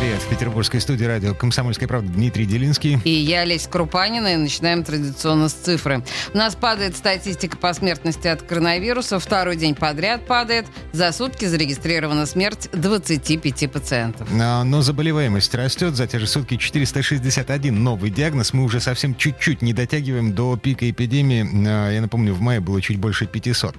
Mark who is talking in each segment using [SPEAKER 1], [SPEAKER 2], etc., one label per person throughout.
[SPEAKER 1] привет. В петербургской студии радио «Комсомольская правда» Дмитрий Делинский.
[SPEAKER 2] И я, Леся Крупанина, и начинаем традиционно с цифры. У нас падает статистика по смертности от коронавируса. Второй день подряд падает. За сутки зарегистрирована смерть 25 пациентов.
[SPEAKER 1] Но, но заболеваемость растет. За те же сутки 461 новый диагноз. Мы уже совсем чуть-чуть не дотягиваем до пика эпидемии. А, я напомню, в мае было чуть больше 500.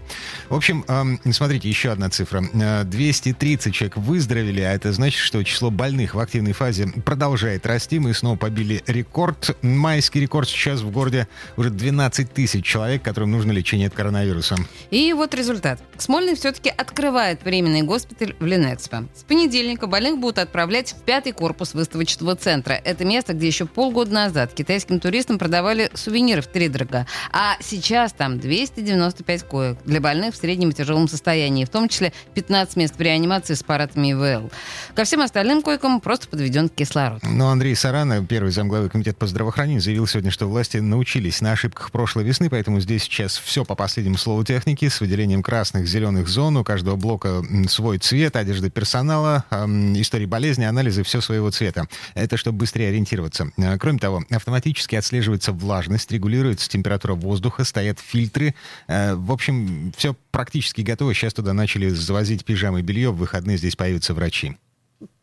[SPEAKER 1] В общем, смотрите, еще одна цифра. 230 человек выздоровели, а это значит, что число больных в активной фазе продолжает расти. Мы снова побили рекорд. Майский рекорд сейчас в городе уже 12 тысяч человек, которым нужно лечение от коронавируса.
[SPEAKER 2] И вот результат. Смольный все-таки открывает временный госпиталь в Ленэкспо. С понедельника больных будут отправлять в пятый корпус выставочного центра. Это место, где еще полгода назад китайским туристам продавали сувениры в три. А сейчас там 295 коек для больных в среднем и тяжелом состоянии, в том числе 15 мест в реанимации с аппаратами ИВЛ. Ко всем остальным койкам просто подведен кислород.
[SPEAKER 1] Но Андрей Сарана, первый замглавы комитета по здравоохранению, заявил сегодня, что власти научились на ошибках прошлой весны, поэтому здесь сейчас все по последнему слову техники с выделением красных, зеленых зон. У каждого блока свой цвет, одежда персонала, истории болезни, анализы, все своего цвета. Это чтобы быстрее ориентироваться. Э, кроме того, автоматически отслеживается влажность, регулируется температура воздуха, стоят фильтры. Э, в общем, все практически готово. Сейчас туда начали завозить пижамы и белье. В выходные здесь появятся врачи.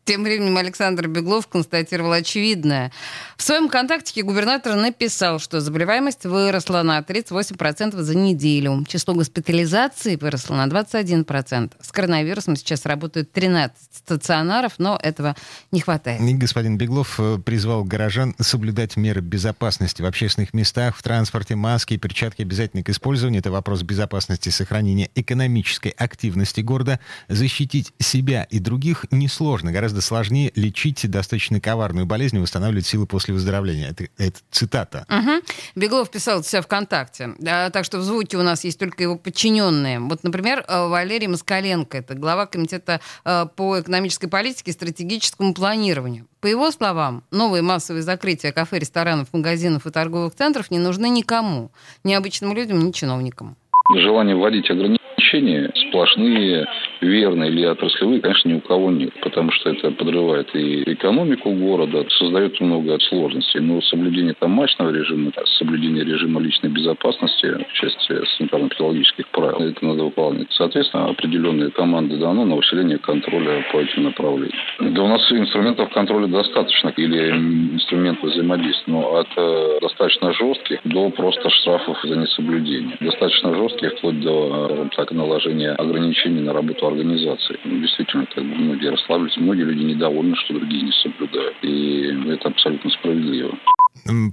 [SPEAKER 2] Тем временем Александр Беглов констатировал очевидное. В своем контактике губернатор написал, что заболеваемость выросла на 38% за неделю. Число госпитализаций выросло на 21%. С коронавирусом сейчас работают 13 стационаров, но этого не хватает.
[SPEAKER 1] И господин Беглов э, призвал горожан соблюдать меры безопасности в общественных местах, в транспорте, маски и перчатки обязательны к использованию. Это вопрос безопасности сохранения экономической активности города. Защитить себя и других несложно. Гораздо гораздо сложнее лечить достаточно коварную болезнь и восстанавливать силы после выздоровления. Это, это цитата.
[SPEAKER 2] Угу. Беглов писал это себя ВКонтакте. А, так что в звуке у нас есть только его подчиненные. Вот, например, э, Валерий Москаленко. Это глава комитета э, по экономической политике и стратегическому планированию. По его словам, новые массовые закрытия кафе, ресторанов, магазинов и торговых центров не нужны никому. Ни обычным людям, ни чиновникам.
[SPEAKER 3] Желание вводить ограничения сплошные верные или отраслевые, конечно, ни у кого нет, потому что это подрывает и экономику города, создает много сложностей. Но соблюдение там масочного режима, соблюдение режима личной безопасности в части санитарно-педагогических правил, это надо выполнять. Соответственно, определенные команды дано на усиление контроля по этим направлениям. Да у нас инструментов контроля достаточно, или инструментов взаимодействия, но от э, достаточно жестких до просто штрафов за несоблюдение. Достаточно жестких, вплоть до так, наложения ограничений на работу организации. Ну, действительно, как бы многие расслабились, многие люди недовольны, что другие не соблюдают. И это абсолютно справедливо.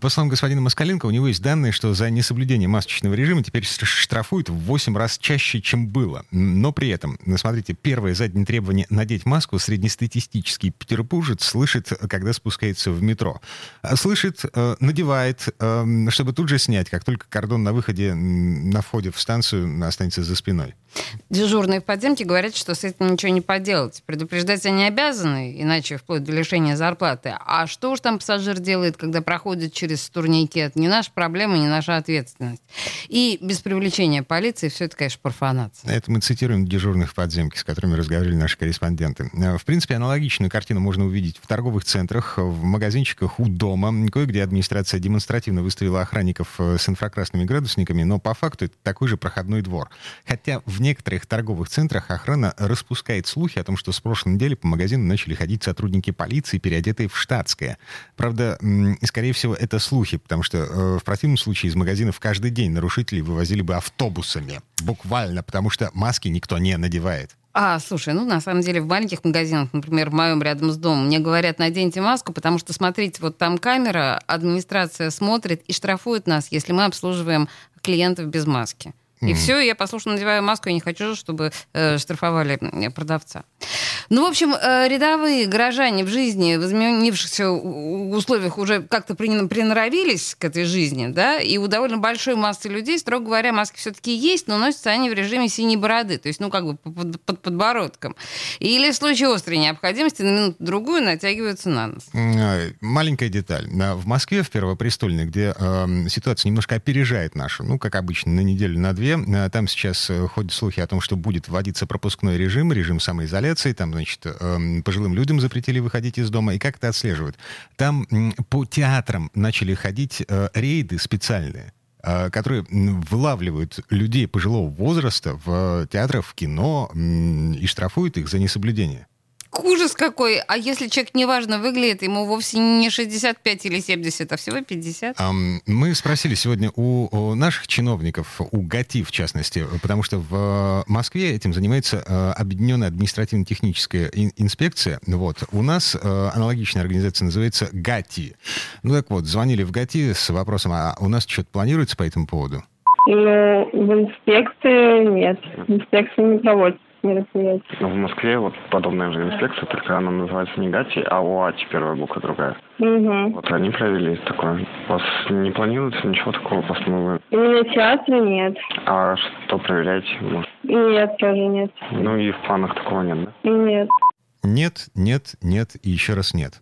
[SPEAKER 1] По словам господина Москаленко, у него есть данные, что за несоблюдение масочного режима теперь штрафуют в 8 раз чаще, чем было. Но при этом, ну, смотрите, первое заднее требование надеть маску среднестатистический петербуржец слышит, когда спускается в метро. А слышит, э, надевает, эм, чтобы тут же снять, как только кордон на выходе, на входе в станцию останется за спиной.
[SPEAKER 2] Дежурные в подземке говорят, что с этим ничего не поделать. Предупреждать они обязаны, иначе вплоть до лишения зарплаты. А что уж там пассажир делает, когда проходит через турникет? Не наша проблема, не наша ответственность. И без привлечения полиции все это, конечно, профанация.
[SPEAKER 1] Это мы цитируем дежурных в подземке, с которыми разговаривали наши корреспонденты. В принципе, аналогичную картину можно увидеть в торговых центрах, в магазинчиках у дома. Кое-где администрация демонстративно выставила охранников э, с инфракрасными градусниками, но по факту это такой же проходной двор. Хотя в некоторых торговых центрах охрана распускает слухи о том, что с прошлой недели по магазинам начали ходить сотрудники полиции, переодетые в штатское. Правда, скорее всего, это слухи, потому что э, в противном случае из магазинов каждый день нарушителей вывозили бы автобусами. Буквально, потому что маски никто не надевает.
[SPEAKER 2] А, слушай, ну, на самом деле, в маленьких магазинах, например, в моем рядом с домом, мне говорят, наденьте маску, потому что, смотрите, вот там камера, администрация смотрит и штрафует нас, если мы обслуживаем клиентов без маски. И mm-hmm. все, я послушно надеваю маску, я не хочу, чтобы э, штрафовали продавца. Ну, в общем, э, рядовые горожане в жизни, в изменившихся условиях уже как-то приноровились к этой жизни, да, и у довольно большой массы людей, строго говоря, маски все-таки есть, но носятся они в режиме синей бороды, то есть, ну, как бы под, под подбородком. Или в случае острой необходимости на минуту-другую натягиваются на нос.
[SPEAKER 1] А, маленькая деталь. В Москве, в Первопрестольной, где э, ситуация немножко опережает нашу, ну, как обычно, на неделю, на две, э, там сейчас э, ходят слухи о том, что будет вводиться пропускной режим, режим самоизоляции, там, значит, э, пожилым людям запретили выходить из дома, и как это отслеживают? Там по театрам начали ходить э, рейды специальные которые вылавливают людей пожилого возраста в театрах, в кино и штрафуют их за несоблюдение.
[SPEAKER 2] Ужас какой! А если человек неважно выглядит, ему вовсе не 65 или 70, а всего 50?
[SPEAKER 1] Мы спросили сегодня у наших чиновников, у ГАТИ в частности, потому что в Москве этим занимается э, Объединенная административно-техническая инспекция. Вот. У нас э, аналогичная организация называется ГАТИ. Ну так вот, звонили в ГАТИ с вопросом, а у нас что-то планируется по этому поводу?
[SPEAKER 4] Ну, в инспекции нет. Инспекции не проводится мероприятий.
[SPEAKER 5] Ну, в Москве вот подобная же инспекция, только она называется не ГАТИ, а ОАТИ, первая буква другая.
[SPEAKER 4] Угу.
[SPEAKER 5] Вот они провели такое. У вас не планируется ничего такого постановления?
[SPEAKER 4] Именно театра нет.
[SPEAKER 5] А что проверяете? Может?
[SPEAKER 4] Нет, тоже нет.
[SPEAKER 5] Ну и в планах такого нет, да?
[SPEAKER 4] Нет.
[SPEAKER 1] Нет, нет, нет и еще раз нет.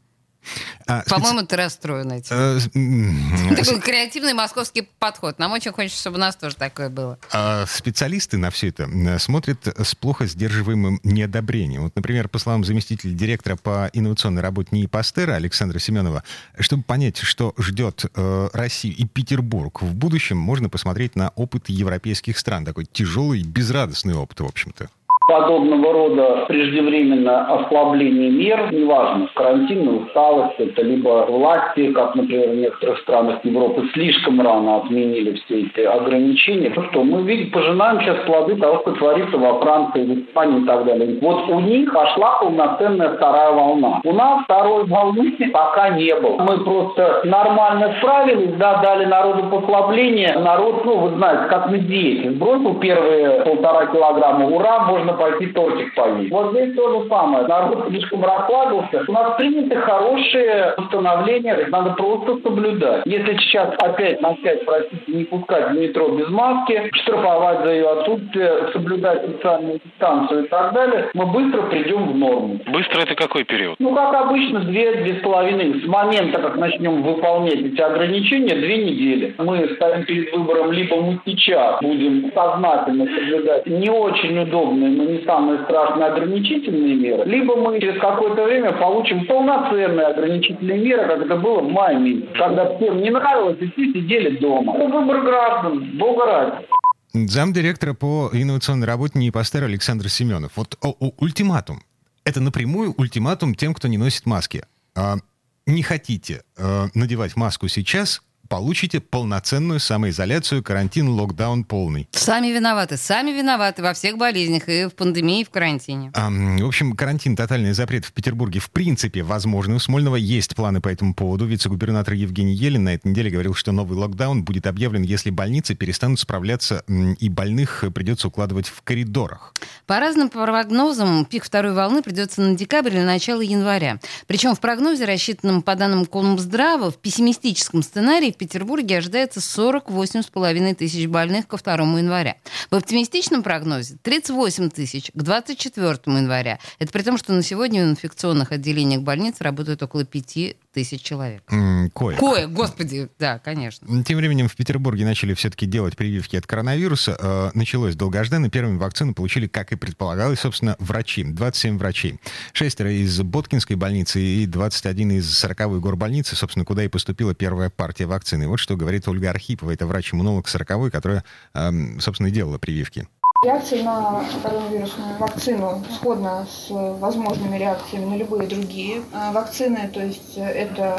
[SPEAKER 2] А, По-моему, специ... ты расстроен этим. Э, такой креативный московский подход. Нам очень хочется, чтобы у нас тоже такое было.
[SPEAKER 1] А специалисты на все это смотрят с плохо сдерживаемым неодобрением. Вот, например, по словам заместителя директора по инновационной работе НИИ Пастера Александра Семенова, чтобы понять, что ждет э, Россию и Петербург в будущем, можно посмотреть на опыт европейских стран. Такой тяжелый, безрадостный опыт, в общем-то
[SPEAKER 6] подобного рода преждевременное ослабление мер, неважно, карантинная усталость, это либо власти, как, например, в некоторых странах Европы, слишком рано отменили все эти ограничения. Ну что, мы видим, пожинаем сейчас плоды того, что творится во Франции, в Испании и так далее. Вот у них пошла полноценная вторая волна. У нас второй волны пока не было. Мы просто нормально справились, да, дали народу послабление. Народ, ну, вы знаете, как на диете. Сбросил первые полтора килограмма, ура, можно пойти тортик поесть. Вот здесь то же самое. Народ слишком расслабился. У нас приняты хорошие установления, их надо просто соблюдать. Если сейчас опять начать, простите, не пускать в метро без маски, штрафовать за ее отсутствие, соблюдать социальную дистанцию и так далее, мы быстро придем в норму.
[SPEAKER 7] Быстро это какой период?
[SPEAKER 6] Ну, как обычно, две, две с половиной. С момента, как начнем выполнять эти ограничения, две недели. Мы стоим перед выбором, либо мы сейчас будем сознательно соблюдать не очень удобные, не самые страшные ограничительные меры, либо мы через какое-то время получим полноценные ограничительные меры, как это было в мае месяце, когда всем не нравилось, и все сидели дома. Это выбор граждан, бога ради.
[SPEAKER 1] Замдиректора по инновационной работе НИИПАСТЕР Александр Семенов. Вот о, о, ультиматум. Это напрямую ультиматум тем, кто не носит маски. А, не хотите а, надевать маску сейчас, получите полноценную самоизоляцию, карантин, локдаун полный.
[SPEAKER 2] Сами виноваты, сами виноваты во всех болезнях, и в пандемии, и в карантине.
[SPEAKER 1] А, в общем, карантин, тотальный запрет в Петербурге в принципе возможны. У Смольного есть планы по этому поводу. Вице-губернатор Евгений Елен на этой неделе говорил, что новый локдаун будет объявлен, если больницы перестанут справляться и больных придется укладывать в коридорах.
[SPEAKER 2] По разным прогнозам, пик второй волны придется на декабрь или начало января. Причем в прогнозе, рассчитанном по данным Комздрава, в пессимистическом сценарии в Петербурге ожидается 48,5 тысяч больных ко 2 января. В оптимистичном прогнозе 38 тысяч к 24 января. Это при том, что на сегодня в инфекционных отделениях больниц работают около 5 тысяч человек.
[SPEAKER 1] Mm, коек.
[SPEAKER 2] Коек, господи, да, конечно.
[SPEAKER 1] Тем временем в Петербурге начали все-таки делать прививки от коронавируса. Э, началось долгожданно. Первыми вакцины получили, как и предполагалось, собственно, врачи. 27 врачей. Шестеро из Боткинской больницы и 21 из 40-й горбольницы, собственно, куда и поступила первая партия вакцины. Вот что говорит Ольга Архипова. Это врач-иммунолог 40-й, которая, эм, собственно, и делала прививки.
[SPEAKER 8] Реакция на коронавирусную вакцину сходна с возможными реакциями на любые другие а, вакцины. То есть это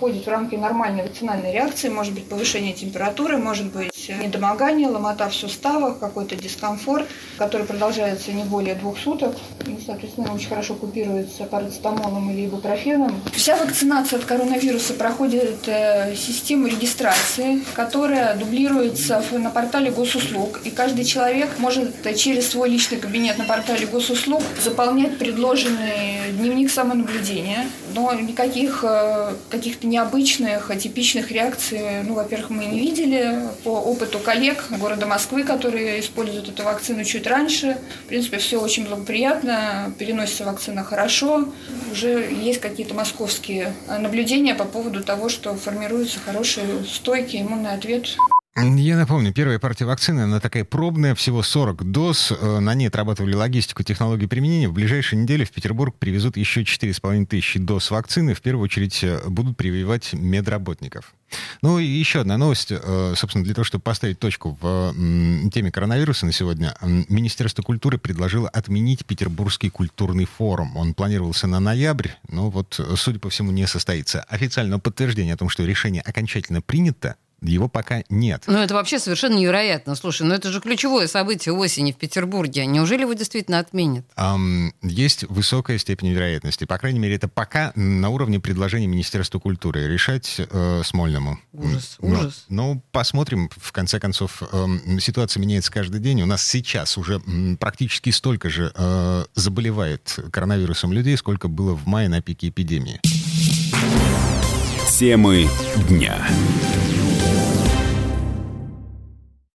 [SPEAKER 8] входит в рамки нормальной вакцинальной реакции. Может быть повышение температуры, может быть недомогание, ломота в суставах, какой-то дискомфорт, который продолжается не более двух суток. И, соответственно, очень хорошо купируется парацетамолом или ибупрофеном. Вся вакцинация от коронавируса проходит э, систему регистрации, которая дублируется на портале госуслуг. И каждый человек может через свой личный кабинет на портале госуслуг заполнять предложенный дневник самонаблюдения. Но никаких э, каких-то необычных, атипичных реакций, ну, во-первых, мы не видели. По опыту коллег города Москвы, которые используют эту вакцину чуть раньше, в принципе, все очень благоприятно, переносится вакцина хорошо. Уже есть какие-то московские наблюдения по поводу того, что формируется хороший, стойкий иммунный ответ
[SPEAKER 1] я напомню, первая партия вакцины, она такая пробная, всего 40 доз. Э, на ней отрабатывали логистику, технологии применения. В ближайшие недели в Петербург привезут еще 4,5 тысячи доз вакцины. В первую очередь э, будут прививать медработников. Ну и еще одна новость, э, собственно, для того, чтобы поставить точку в теме коронавируса на сегодня. Министерство культуры предложило отменить Петербургский культурный форум. Он планировался на ноябрь, но вот, судя по всему, не состоится. Официального подтверждения о том, что решение окончательно принято, его пока нет.
[SPEAKER 2] Ну, это вообще совершенно невероятно. Слушай, ну это же ключевое событие осени в Петербурге. Неужели его действительно отменят?
[SPEAKER 1] Um, есть высокая степень вероятности. По крайней мере, это пока на уровне предложения Министерства культуры. Решать э, Смольному.
[SPEAKER 2] Ужас, но, ужас.
[SPEAKER 1] Ну, посмотрим. В конце концов, э, ситуация меняется каждый день. У нас сейчас уже практически столько же э, заболевает коронавирусом людей, сколько было в мае на пике эпидемии.
[SPEAKER 9] Темы дня.